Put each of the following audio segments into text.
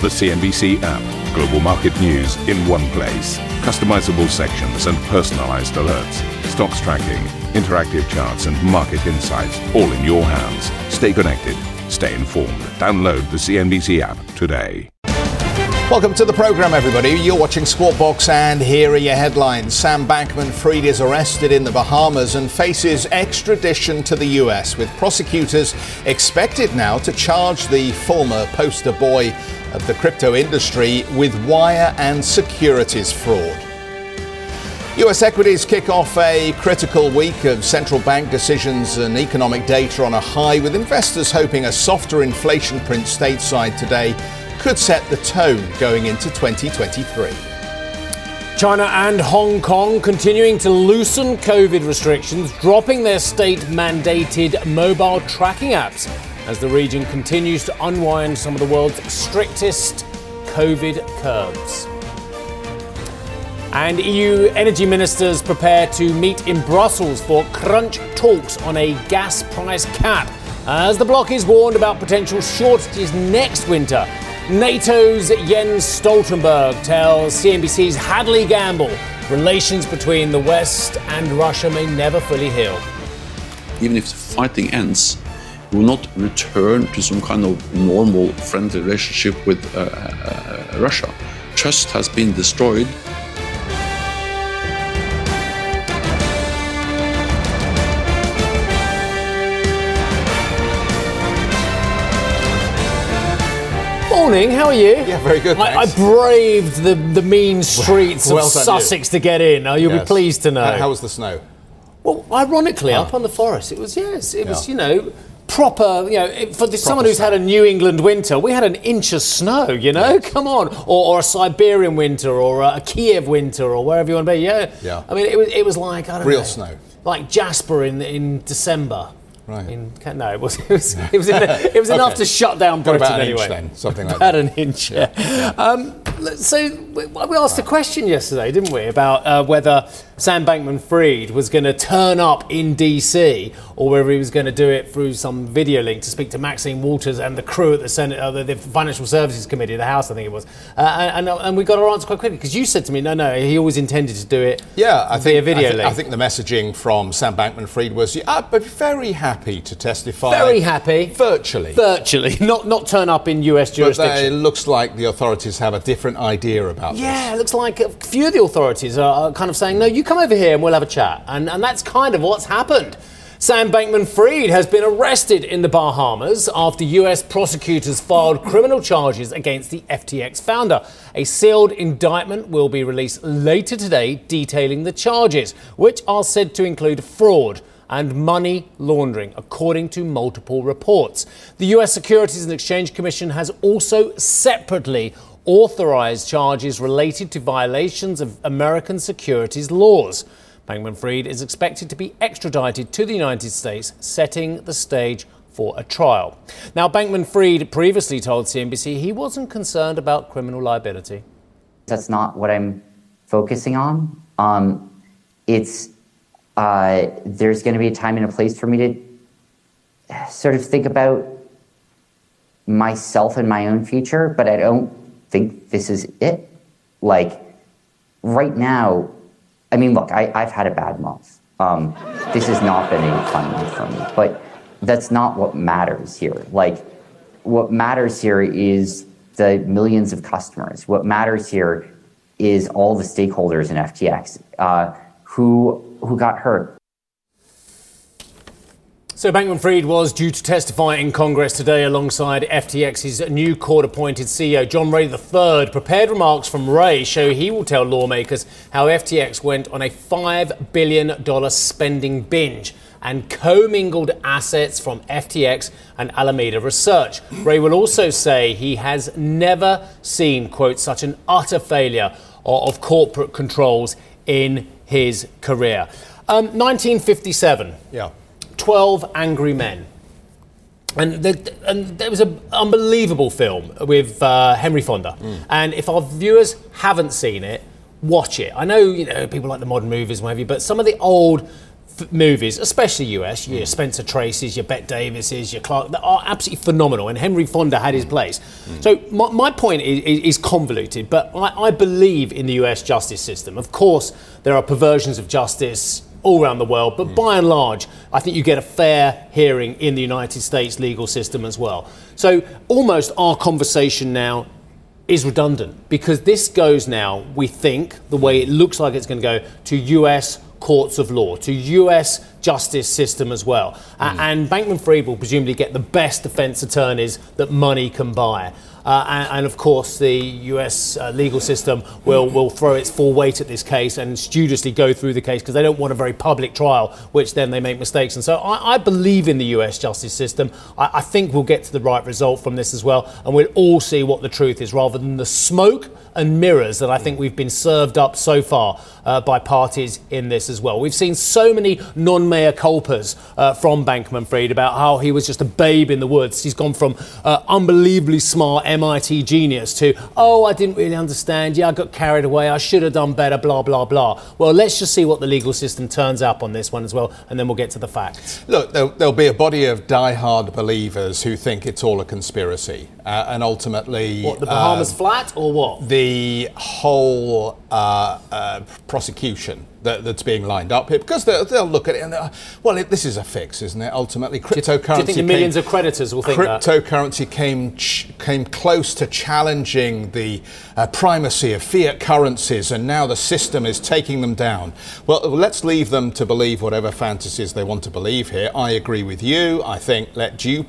The CNBC app. Global market news in one place. Customizable sections and personalized alerts. Stocks tracking, interactive charts, and market insights all in your hands. Stay connected. Stay informed. Download the CNBC app today. Welcome to the program, everybody. You're watching Squawk Box, and here are your headlines. Sam Bankman Fried is arrested in the Bahamas and faces extradition to the US, with prosecutors expected now to charge the former poster boy of the crypto industry with wire and securities fraud. US equities kick off a critical week of central bank decisions and economic data on a high, with investors hoping a softer inflation print stateside today could set the tone going into 2023. China and Hong Kong continuing to loosen COVID restrictions, dropping their state mandated mobile tracking apps as the region continues to unwind some of the world's strictest COVID curbs. And EU energy ministers prepare to meet in Brussels for crunch talks on a gas price cap. As the bloc is warned about potential shortages next winter, NATO's Jens Stoltenberg tells CNBC's Hadley Gamble relations between the West and Russia may never fully heal. Even if the fighting ends, will not return to some kind of normal friendly relationship with uh, uh, Russia. Trust has been destroyed. Morning, how are you? Yeah, very good. I, I braved the, the mean streets well of done you. Sussex to get in. Oh, you'll be pleased to know. How, how was the snow? Well, ironically, up on the forest, it was yes, it was you know proper. You know, for someone who's had a New England winter, we had an inch of snow. You know, come on, or, or a Siberian winter, or a Kiev winter, or wherever you want to be. Yeah, Yeah. I mean, it was it was like I don't know. Real know, snow. like Jasper in in December. Right. In, no, it was it was it was, in the- it was enough Okay. to shut down Britain about an anyway. inch then, something like About that. an inch, yeah. Um, so we, we asked a question yesterday, didn't we, about uh, whether Sam Bankman-Fried was going to turn up in DC or whether he was going to do it through some video link to speak to Maxine Waters and the crew at the Senate, uh, the, the Financial Services Committee, the House, I think it was. Uh, and, and we got our answer quite quickly because you said to me, no, no, he always intended to do it Yeah, I via think, video I, thi- link. I think the messaging from Sam Bankman-Fried was, I'd be very happy to testify. Very happy. Virtually. Virtually, not not turn up in US but jurisdiction. it looks like the authorities have a different idea about this. Yeah, it looks like a few of the authorities are are kind of saying, no, you come over here and we'll have a chat. And, and that's kind of what's happened. Sam Bankman Fried has been arrested in the Bahamas after US prosecutors filed criminal charges against the FTX founder. A sealed indictment will be released later today detailing the charges, which are said to include fraud and money laundering, according to multiple reports. The US Securities and Exchange Commission has also separately authorized charges related to violations of American securities laws. Bankman Fried is expected to be extradited to the United States, setting the stage for a trial. Now, Bankman Fried previously told CNBC he wasn't concerned about criminal liability. That's not what I'm focusing on. Um, it's uh, there's going to be a time and a place for me to sort of think about myself and my own future, but I don't think this is it. Like right now, I mean, look, I, I've had a bad month. Um, this has not been a fun month for me, but that's not what matters here. Like, what matters here is the millions of customers. What matters here is all the stakeholders in FTX uh, who who got hurt. So Bankman Fried was due to testify in Congress today alongside FTX's new court appointed CEO, John Ray III. Prepared remarks from Ray show he will tell lawmakers how FTX went on a $5 billion spending binge and commingled assets from FTX and Alameda Research. Ray will also say he has never seen, quote, such an utter failure of corporate controls in his career. Um, 1957. Yeah. 12 Angry Men. And, the, and there was an unbelievable film with uh, Henry Fonda. Mm. And if our viewers haven't seen it, watch it. I know you know people like the modern movies, and what have you, but some of the old f- movies, especially US, your mm. Spencer Tracy's, your Bette Davises, your Clark, that are absolutely phenomenal. And Henry Fonda had his mm. place. So my, my point is, is, is convoluted, but I, I believe in the US justice system. Of course, there are perversions of justice all around the world, but hmm. by and large, I think you get a fair hearing in the United States legal system as well. So almost our conversation now is redundant because this goes now, we think, the way it looks like it's going to go to US courts of law, to US justice system as well. A- hmm. and Bankman Fried will presumably get the best defense attorneys that money can buy. Uh, and, and of course, the US uh, legal system will, will throw its full weight at this case and studiously go through the case because they don't want a very public trial, which then they make mistakes. And so I, I believe in the US justice system. I, I think we'll get to the right result from this as well. And we'll all see what the truth is rather than the smoke and mirrors that I think we've been served up so far uh, by parties in this as well. We've seen so many non mea culpas uh, from Bankman Fried about how he was just a babe in the woods. He's gone from uh, unbelievably smart MIT genius to, oh, I didn't really understand. Yeah, I got carried away. I should have done better, blah, blah, blah. Well, let's just see what the legal system turns up on this one as well, and then we'll get to the facts. Look, there'll, there'll be a body of die-hard believers who think it's all a conspiracy, uh, and ultimately, What, the Bahamas uh, flat or what? the whole uh, uh, prosecution that, that's being lined up here, because they'll, they'll look at it and they'll, well, it, this is a fix, isn't it? Ultimately, cryptocurrency. Do you think the millions came- of creditors will think that? cryptocurrency came ch- came close to challenging the uh, primacy of fiat currencies, and now the system is taking them down. Well, let's leave them to believe whatever fantasies they want to believe here. I agree with you. I think let due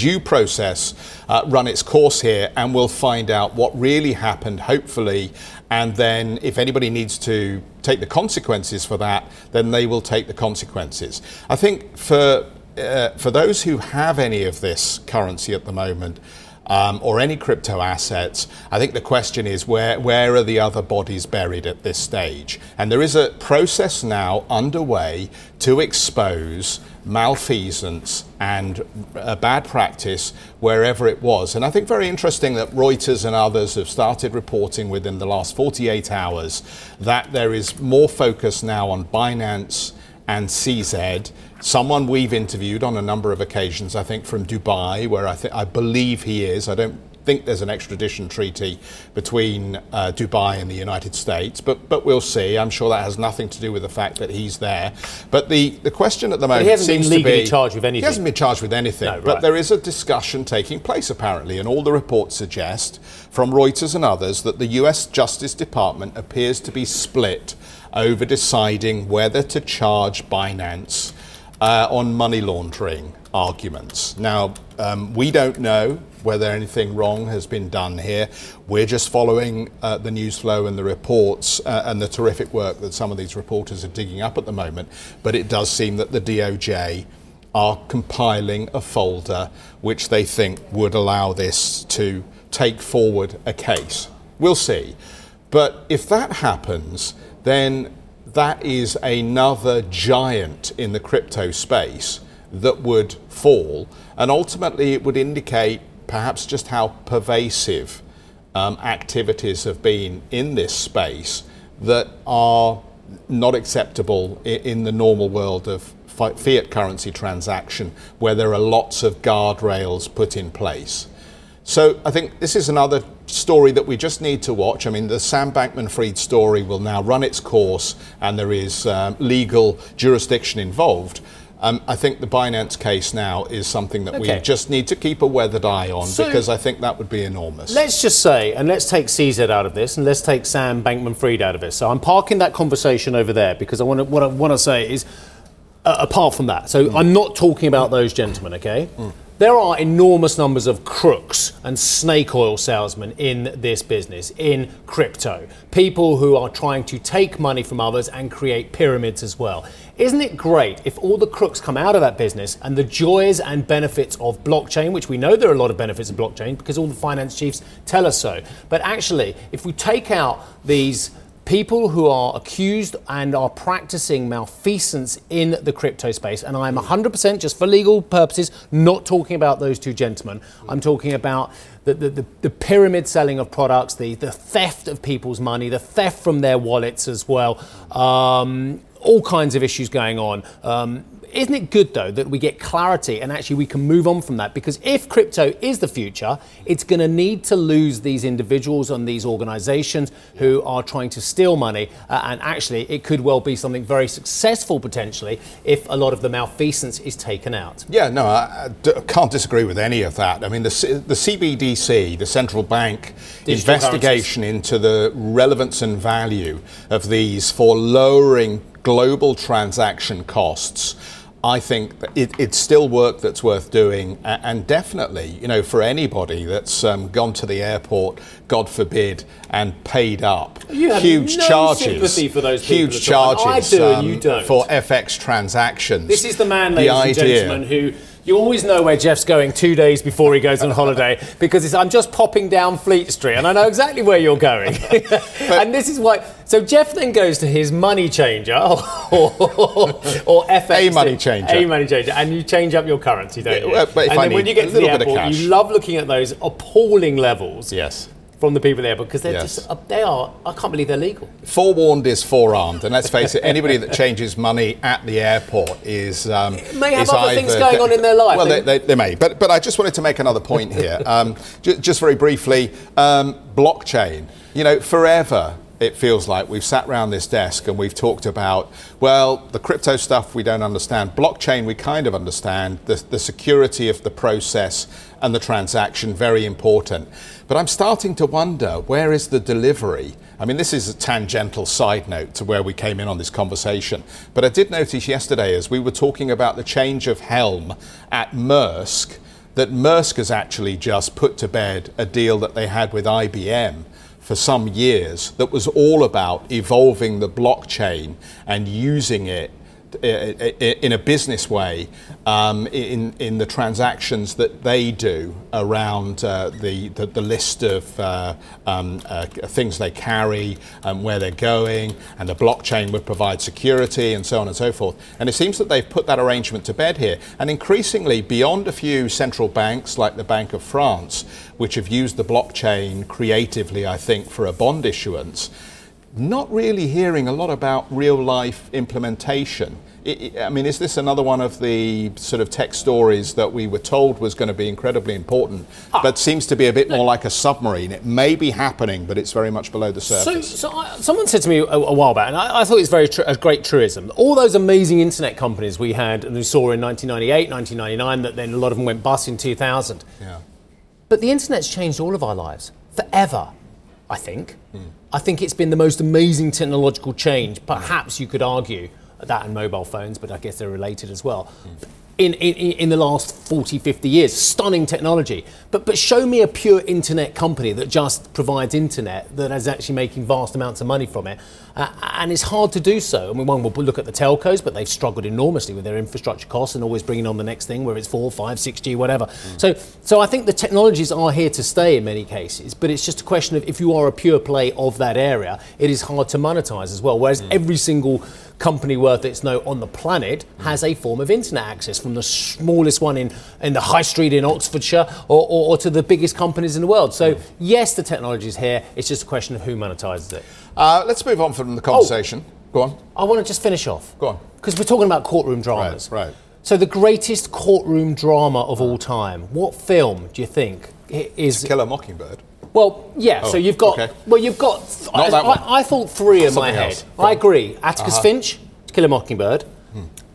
due process uh, run its course here, and we'll find out what really happened. Hopefully, and then if anybody needs to take the consequences for that, then they will take the consequences. I think for uh, for those who have any of this currency at the moment, um, or any crypto assets, I think the question is where, where are the other bodies buried at this stage? And there is a process now underway to expose malfeasance and uh, bad practice wherever it was. And I think very interesting that Reuters and others have started reporting within the last 48 hours that there is more focus now on Binance and CZ, someone we've interviewed on a number of occasions, I think from Dubai, where I, th- I believe he is. I don't think there's an extradition treaty between uh, Dubai and the United States, but, but we'll see. I'm sure that has nothing to do with the fact that he's there. But the, the question at the moment he hasn't been legally to be charged with anything. He hasn't been charged with anything, No, but there is a discussion taking place apparently, and all the reports suggest from Reuters and others that the US Justice Department appears to be split over deciding whether to charge Binance uh, on money laundering arguments. Now, um, we don't know whether anything wrong has been done here. We're just following uh, the news flow and the reports uh, and the terrific work that some of these reporters are digging up at the moment. But it does seem that the DOJ are compiling a folder which they think would allow this to take forward a case. We'll see. But if that happens, then that is another giant in the crypto space that would fall. And ultimately, it would indicate perhaps just how pervasive um, activities have been in this space that are not acceptable i- in the normal world of fi- fiat currency transaction, where there are lots of guardrails put in place. So I think this is another story that we just need to watch. I mean, the Sam Bankman Fried story will now run its course, and there is um, legal jurisdiction involved. Um, I think the Binance case now is something that Okay. we just need to keep a weathered eye on So- because I think that would be enormous. Let's just say, and let's take CZ out of this, and let's take Sam Bankman Fried out of this. So I'm parking that conversation over there because I want to, what I want to say is, uh, apart from that, so I'm not talking about those gentlemen, okay? There are enormous numbers of crooks and snake oil salesmen in this business, in crypto. People who are trying to take money from others and create pyramids as well. Isn't it great if all the crooks come out of that business and the joys and benefits of blockchain, which we know there are a lot of benefits of blockchain because all the finance chiefs tell us so, but actually, if we take out these people who are accused and are practicing malfeasance in the crypto space. And I'm 100%, just for legal purposes, not talking about those two gentlemen. I'm talking about the, the, the, pyramid selling of products, the, the theft of people's money, the theft from their wallets as well. Um, all kinds of issues going on. Um, isn't it good though that we get clarity and actually we can move on from that? Because if crypto is the future, it's going to need to lose these individuals and these organizations who are trying to steal money. Uh, and actually, it could well be something very successful potentially if a lot of the malfeasance is taken out. Yeah, no, I, can't disagree with any of that. I mean, the, C- the CBDC, the central bank Digital investigation into the relevance and value of these for lowering global transaction costs. I think it, it's still work that's worth doing, and definitely, you know, for anybody that's um, gone to the airport, God forbid, and paid up huge no charges, sympathy for those people huge and I charges um, do and you don't. for FX transactions. This is the man, The ladies and idea- gentlemen, who you always know where Jeff's going two days before he goes on holiday because it's, I'm just popping down Fleet Street and I know exactly where you're going. and this is why. So Jeff then goes to his money changer or, or FX. A money changer. A money changer. And you change up your currency, don't you? Yeah, well, if and I then when you get to the little bit of airport, you love looking at those appalling levels Yes. From the people there because they're Yes. just, uh, they are, I can't believe they're legal. Forewarned is forearmed, and let's face it, anybody that changes money at the airport is um, may have is other things going on in their life. Well, They- they, they, may, but but I just wanted to make another point here, um, ju- just very briefly. Um, blockchain, you know, forever. It feels like we've sat around this desk and we've talked about, well, the crypto stuff we don't understand. Blockchain we kind of understand. The, the security of the process and the transaction, very important. But I'm starting to wonder where is the delivery? I mean, this is a tangential side note to where we came in on this conversation. But I did notice yesterday as we were talking about the change of helm at Maersk that Maersk has actually just put to bed a deal that they had with IBM for some years that was all about evolving the blockchain and using it in a business way um, in, in the transactions that they do around uh, the, the, the list of uh, um, uh, things they carry and where they're going, and the blockchain would provide security and so on and so forth. And it seems that they've put that arrangement to bed here. And increasingly, beyond a few central banks like the Bank of France, which have used the blockchain creatively, I think, for a bond issuance, not really hearing a lot about real life implementation. I- I mean, is this another one of the sort of tech stories that we were told was going to be incredibly important, ah. but seems to be a bit more like a submarine? It may be happening, but it's very much below the surface. so I, someone said to me a, a while back, and I, I thought it was very tr- a great truism. All those amazing internet companies we had and we saw in 1998, 1999, that then a lot of them went bust in 2000. yeah. But the internet's changed all of our lives forever, I think. I think it's been the most amazing technological change. Perhaps you could argue that and mobile phones, but I guess they're related as well. In, in, in the last 40, 50 years, stunning technology. But, but show me a pure internet company that just provides internet that is actually making vast amounts of money from it. Uh, and it's hard to do so. I mean, one will look at the telcos, but they've struggled enormously with their infrastructure costs and always bringing on the next thing, whether it's 4, 5, 6G, whatever. Mm. So, so I think the technologies are here to stay in many cases, but it's just a question of if you are a pure play of that area, it is hard to monetize as well. Whereas mm. every single company worth its note on the planet mm. has a form of internet access, from the smallest one in, in the high street in Oxfordshire or, or, or to the biggest companies in the world. So, yes, the technology is here, it's just a question of who monetizes it. Uh, let's move on from the conversation. Go on. I want to just finish off. Go on. Because we're talking about courtroom dramas. Right, right. So, the greatest courtroom drama of all time, what film do you think i- is. Kill a Mockingbird. Well, yeah, so Oh, you've got. okay. Well, you've got. I, Not that one. I, I thought three in my head. I agree. Atticus Uh-huh. Finch, To Kill a Mockingbird.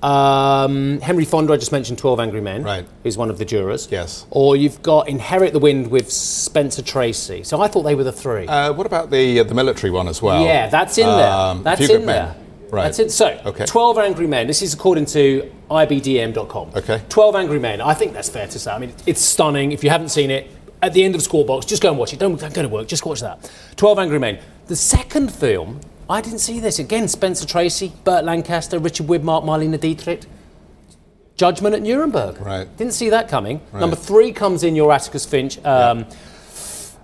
Um, Henry Fonda, I just mentioned 12 Angry Men. Right. Who's one of the jurors. Yes. Or you've got Inherit the Wind with Spencer Tracy. So I thought they were the three. Uh, what about the uh, the military one as well? Yeah, that's in there. Um, That's in there. Right. That's it. So, Okay. 12 Angry Men. This is according to IBDM.com. Okay. 12 Angry Men. I think that's fair to say. I mean, it's stunning. If you haven't seen it, at the end of Squawk Box, just go and watch it. Don't, don't go to work. Just watch that. 12 Angry Men. The second film, I didn't see this. Again, Spencer Tracy, Burt Lancaster, Richard Widmark, Marlene Dietrich. Judgment at Nuremberg. Right. Didn't see that coming. Right. Number three comes in your Atticus Finch. Um,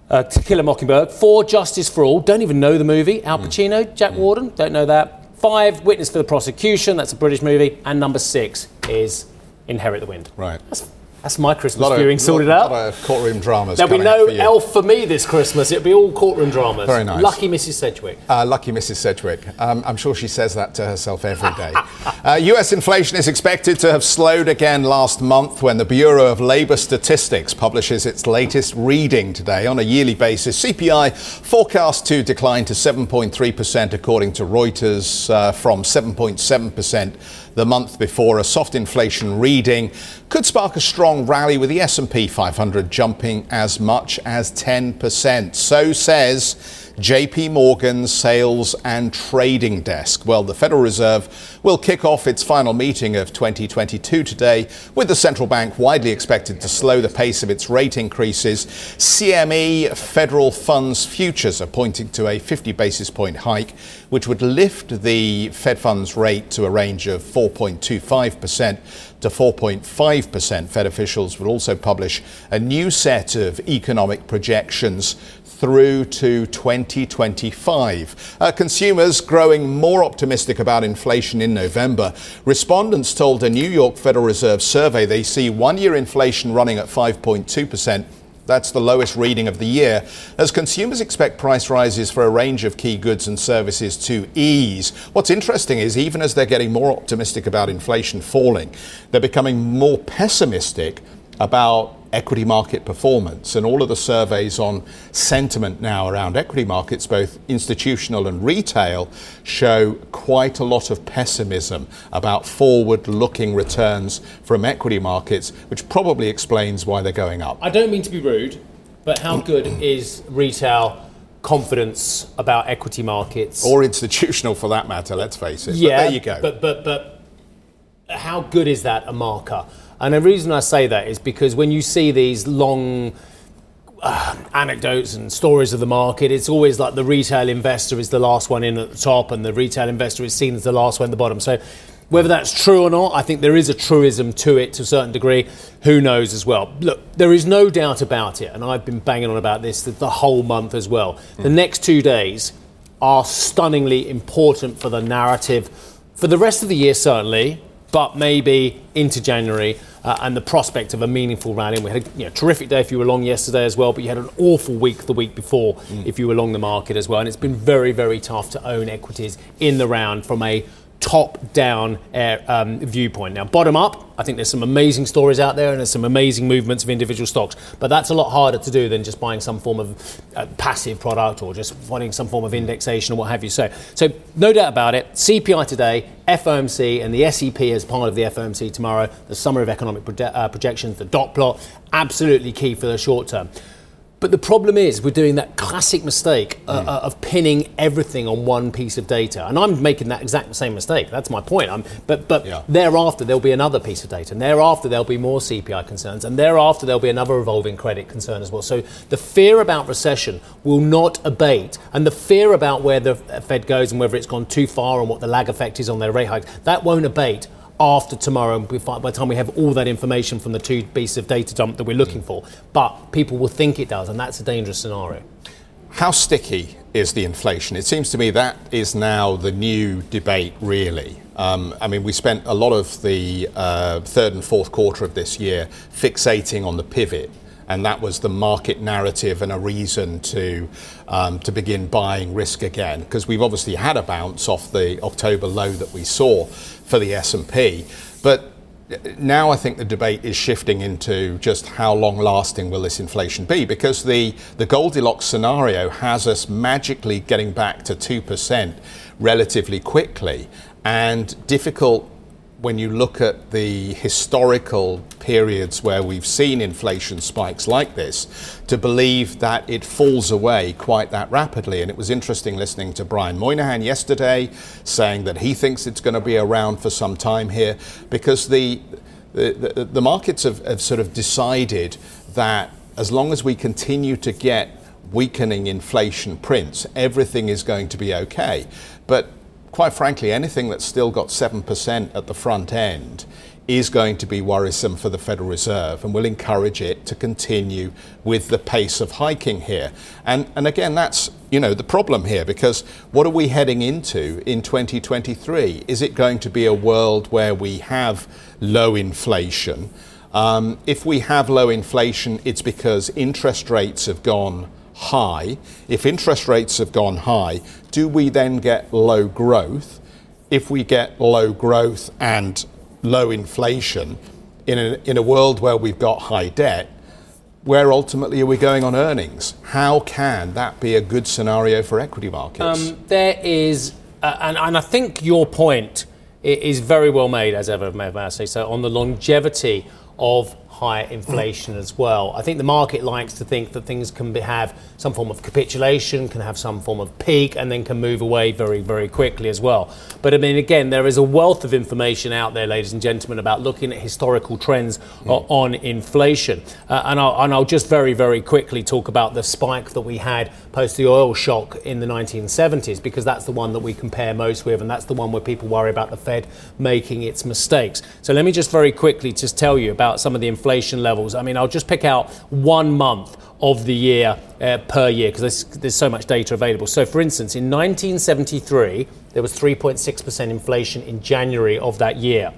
uh, To Kill a Mockingbird. Four, Justice for All. Don't even know the movie. Al Pacino, Jack Warden. Don't know that. Five, Witness for the Prosecution. That's a British movie. And number six is Inherit the Wind. Right. That's That's my Christmas of- viewing sorted lot- out. lot of courtroom dramas. There'll be no for elf for me this Christmas. It'll be all courtroom dramas. Very nice. Lucky Mrs. Sedgwick. Uh, lucky Mrs. Sedgwick. Um, I'm sure she says that to herself every day. uh, US inflation is expected to have slowed again last month when the Bureau of Labour Statistics publishes its latest reading today. On a yearly basis, CPI forecast to decline to 7.3%, according to Reuters, uh, from 7.7% the month before. A soft inflation reading could spark a strong rally with the S&P 500 jumping as much as 10%. So says JP Morgan's sales and trading desk. Well, the Federal Reserve will kick off its final meeting of 2022 today, with the central bank widely expected to slow the pace of its rate increases. CME federal funds futures are pointing to a 50 basis point hike, which would lift the Fed funds rate to a range of 4.25% to 4.5%. Fed officials will also publish a new set of economic projections through to 2025. Uh, consumers growing more optimistic about inflation in November. Respondents told a New York Federal Reserve survey they see one year inflation running at 5.2%. That's the lowest reading of the year, as consumers expect price rises for a range of key goods and services to ease. What's interesting is, even as they're getting more optimistic about inflation falling, they're becoming more pessimistic about equity market performance. And all of the surveys on sentiment now around equity markets, both institutional and retail, show quite a lot of pessimism about forward looking returns from equity markets, which probably explains why they're going up. I don't mean to be rude, but how good is retail confidence about equity markets? Or institutional for that matter, let's face it. But yeah, there you go. But but but how good is that a marker? And the reason I say that is because when you see these long uh, anecdotes and stories of the market, it's always like the retail investor is the last one in at the top, and the retail investor is seen as the last one at the bottom. So. Whether that's true or not, I think there is a truism to it to a certain degree. Who knows as well? Look, there is no doubt about it, and I've been banging on about this the, the whole month as well. The next two days are stunningly important for the narrative for the rest of the year, certainly, but maybe into January uh, and the prospect of a meaningful rally. And we had a you know, terrific day if you were long yesterday as well, but you had an awful week the week before if you were long the market as well. And it's been very, very tough to own equities in the round from a top down uh, um, viewpoint. Now, bottom up, I think there's some amazing stories out there and there's some amazing movements of individual stocks, but that's a lot harder to do than just buying some form of uh, passive product or just finding some form of indexation or what have you. So, so no doubt about it, CPI today, FOMC and the SEP as part of the FOMC tomorrow, the Summary of Economic Proje- uh, Projections, the dot plot, absolutely key for the short term. But the problem is, we're doing that classic mistake uh, uh, of pinning everything on one piece of data, and I'm making that exact same mistake. That's my point. I'm, but but Yeah. thereafter there'll be another piece of data, and thereafter there'll be more CPI concerns, and thereafter there'll be another revolving credit concern as well. So the fear about recession will not abate, and the fear about where the Fed goes and whether it's gone too far and what the lag effect is on their rate hikes, that won't abate after tomorrow by the time we have all that information from the two pieces of data dump that we're looking for. But people will think it does, and that's a dangerous scenario. How sticky is the inflation? It seems to me that is now the new debate, really. Um, I mean, we spent a lot of the uh, third and fourth quarter of this year fixating on the pivot, and that was the market narrative and a reason to um, to begin buying risk again. Because we've obviously had a bounce off the October low that we saw for the S and P, but now I think the debate is shifting into just how long lasting will this inflation be? Because the, the Goldilocks scenario has us magically getting back to 2% relatively quickly. And difficult when you look at the historical periods where we've seen inflation spikes like this to believe that it falls away quite that rapidly. And it was interesting listening to Brian Moynihan yesterday saying that he thinks it's going to be around for some time here because the, the, the, the markets have, have sort of decided that as long as we continue to get weakening inflation prints, everything is going to be okay. But quite frankly, anything that's still got 7% at the front end is going to be worrisome for the Federal Reserve and will encourage it to continue with the pace of hiking here. And, and again, that's you know the problem here because what are we heading into in 2023? Is it going to be a world where we have low inflation? Um, if we have low inflation, it's because interest rates have gone high. If interest rates have gone high, do we then get low growth? If we get low growth and low inflation in a, in a world where we've got high debt, where ultimately are we going on earnings? How can that be a good scenario for equity markets? Um, there is, uh, and, and I think your point is very well made, as ever, may I say so, on the longevity of higher inflation as well. I think the market likes to think that things can be, have some form of capitulation, can have some form of peak, and then can move away very, very quickly as well. But I mean, again, there is a wealth of information out there, ladies and gentlemen, about looking at historical trends mm. on inflation. Uh, and, I'll, and I'll just very, very quickly talk about the spike that we had post the oil shock in the 1970s, because that's the one that we compare most with, and that's the one where people worry about the Fed making its mistakes. So let me just very quickly just tell you about some of the inflation inflation levels. I mean, I'll just pick out one month of the year uh, per year because there's, there's so much data available. So, for instance, in 1973, there was 3.6% inflation in January of that year.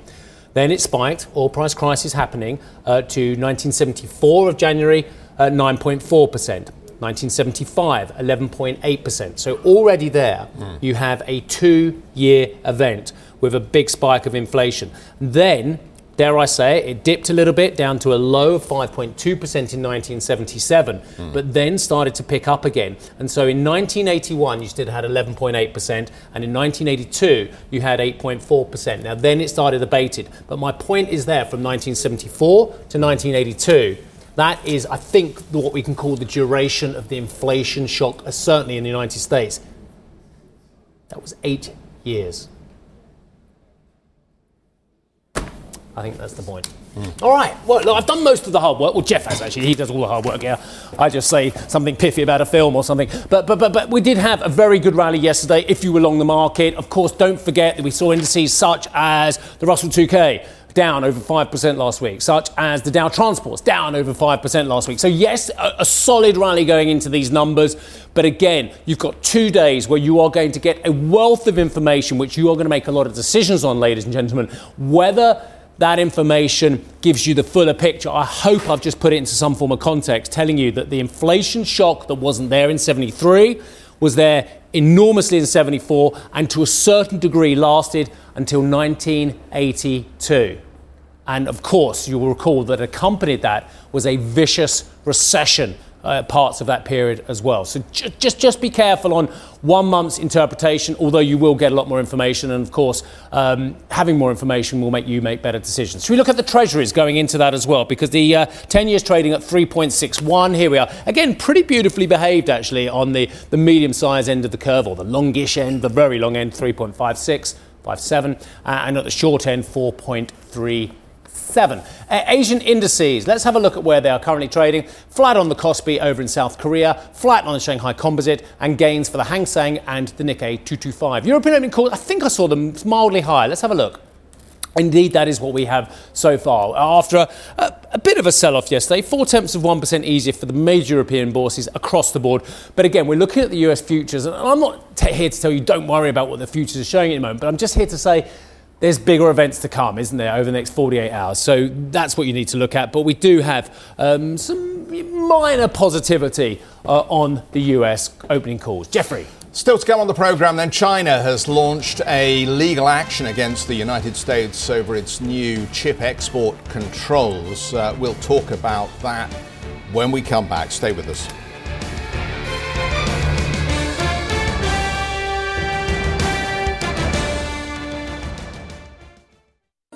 Then it spiked, oil price crisis happening, uh, to 1974 of January, uh, 9.4%. 1975, 11.8%. So already there, mm. you have a two year event with a big spike of inflation. Then dare I say, it it dipped a little bit down to a low of 5.2% in 1977, mm. but then started to pick up again. And so in 1981, you still had 11.8%, and in 1982, you had 8.4%. Now, then it started abated. But my point is there from 1974 to 1982. That is, I think, what we can call the duration of the inflation shock, uh, certainly in the United States. That was eight years. I think that's the point. Mm. All right. Well, look, I've done most of the hard work. Well, Jeff has actually. He does all the hard work. here. I just say something piffy about a film or something. But but but but we did have a very good rally yesterday. If you were along the market, of course, don't forget that we saw indices such as the Russell 2K down over 5% last week, such as the Dow Transports down over 5% last week. So, yes, a, a, solid rally going into these numbers. But again, you've got two days where you are going to get a wealth of information, which you are going to make a lot of decisions on, ladies and gentlemen, whether that information gives you the fuller picture. I hope I've just put it into some form of context, telling you that the inflation shock that wasn't there in 73 was there enormously in 74 and to a certain degree lasted until 1982. And of course, you will recall that accompanied that was a vicious recession uh, parts of that period as well. So ju- just just be careful on one month's interpretation, although you will get a lot more information, and of course, um, having more information will make you make better decisions. Should we look at the treasuries going into that as well? Because the uh, 10 years trading at 3.61. Here we are. Again, pretty beautifully behaved actually on the, the medium size end of the curve, or the longish end, the very long end, 3.56. 57, uh, and at the short end, 4.3 seven. Uh, Asian indices, let's have a look at where they are currently trading. Flat on the Kospi over in South Korea, flat on the Shanghai Composite, and gains for the Hang Seng and the Nikkei 225. European opening calls, I think I saw them mildly high. Let's have a look. Indeed, that is what we have so far. After a, a, a bit of a sell off yesterday, four tenths of 1% easier for the major European bourses across the board. But again, we're looking at the US futures, and I'm not t- here to tell you don't worry about what the futures are showing at the moment, but I'm just here to say there's bigger events to come, isn't there, over the next 48 hours? So that's what you need to look at. But we do have um, some minor positivity uh, on the US opening calls. Jeffrey. Still to come on the programme, then China has launched a legal action against the United States over its new chip export controls. Uh, we'll talk about that when we come back. Stay with us.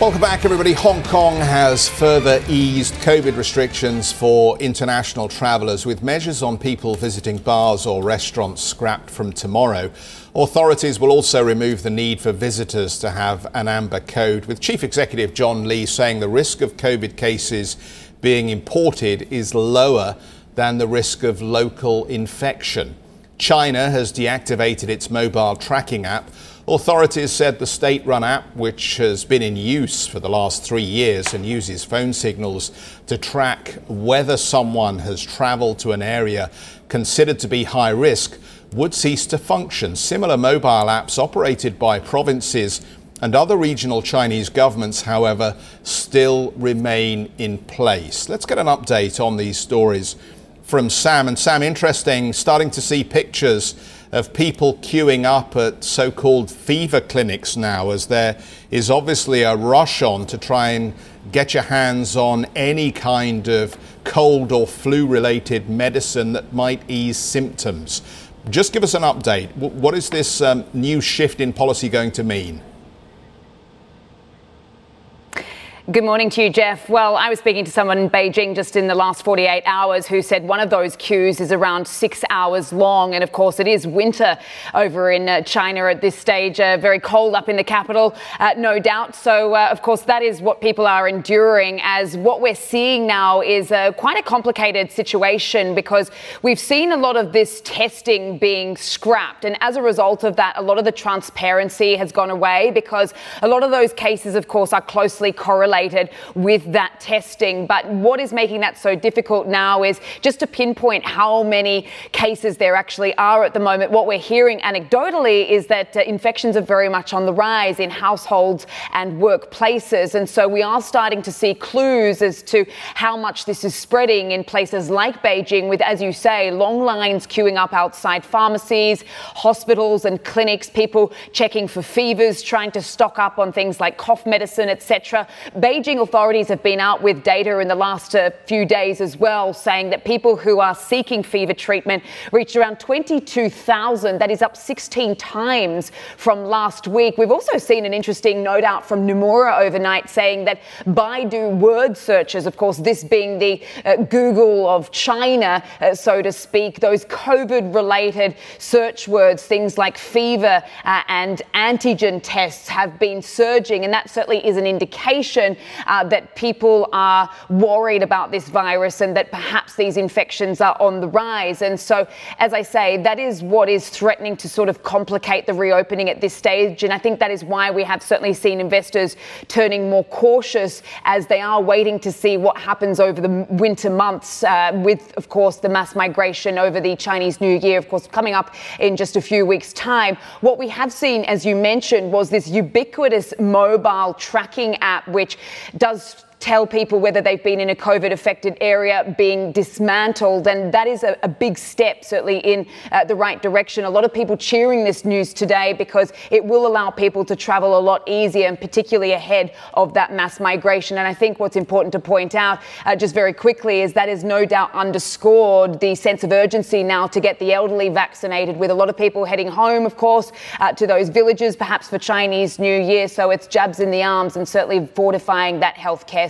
Welcome back, everybody. Hong Kong has further eased COVID restrictions for international travellers with measures on people visiting bars or restaurants scrapped from tomorrow. Authorities will also remove the need for visitors to have an amber code, with Chief Executive John Lee saying the risk of COVID cases being imported is lower than the risk of local infection. China has deactivated its mobile tracking app Authorities said the state run app, which has been in use for the last three years and uses phone signals to track whether someone has travelled to an area considered to be high risk, would cease to function. Similar mobile apps operated by provinces and other regional Chinese governments, however, still remain in place. Let's get an update on these stories from Sam. And Sam, interesting, starting to see pictures of people queuing up at so called fever clinics now, as there is obviously a rush on to try and get your hands on any kind of cold or flu related medicine that might ease symptoms. Just give us an update. What is this um, new shift in policy going to mean? Good morning to you, Jeff. Well, I was speaking to someone in Beijing just in the last 48 hours who said one of those queues is around six hours long. And of course, it is winter over in uh, China at this stage, uh, very cold up in the capital, uh, no doubt. So, uh, of course, that is what people are enduring. As what we're seeing now is uh, quite a complicated situation because we've seen a lot of this testing being scrapped. And as a result of that, a lot of the transparency has gone away because a lot of those cases, of course, are closely correlated with that testing. But what is making that so difficult now is just to pinpoint how many cases there actually are at the moment. What we're hearing anecdotally is that uh, infections are very much on the rise in households and workplaces. And so we are starting to see clues as to how much this is spreading in places like Beijing, with, as you say, long lines queuing up outside pharmacies, hospitals, and clinics, people checking for fevers, trying to stock up on things like cough medicine, etc. authorities have been out with data in the last uh, few days as well, saying that people who are seeking fever treatment reached around 22,000. That is up 16 times from last week. We've also seen an interesting note out from Nomura overnight saying that Baidu word searches, of course, this being the uh, Google of China, uh, so to speak, those COVID related search words, things like fever uh, and antigen tests have been surging. And that certainly is an indication uh, that people are worried about this virus and that perhaps these infections are on the rise. And so, as I say, that is what is threatening to sort of complicate the reopening at this stage. And I think that is why we have certainly seen investors turning more cautious as they are waiting to see what happens over the winter months, uh, with, of course, the mass migration over the Chinese New Year, of course, coming up in just a few weeks' time. What we have seen, as you mentioned, was this ubiquitous mobile tracking app, which does tell people whether they've been in a COVID affected area being dismantled. And that is a, a big step, certainly in uh, the right direction. A lot of people cheering this news today because it will allow people to travel a lot easier and particularly ahead of that mass migration. And I think what's important to point out uh, just very quickly is that is no doubt underscored the sense of urgency now to get the elderly vaccinated with a lot of people heading home, of course, uh, to those villages, perhaps for Chinese New Year. So it's jabs in the arms and certainly fortifying that healthcare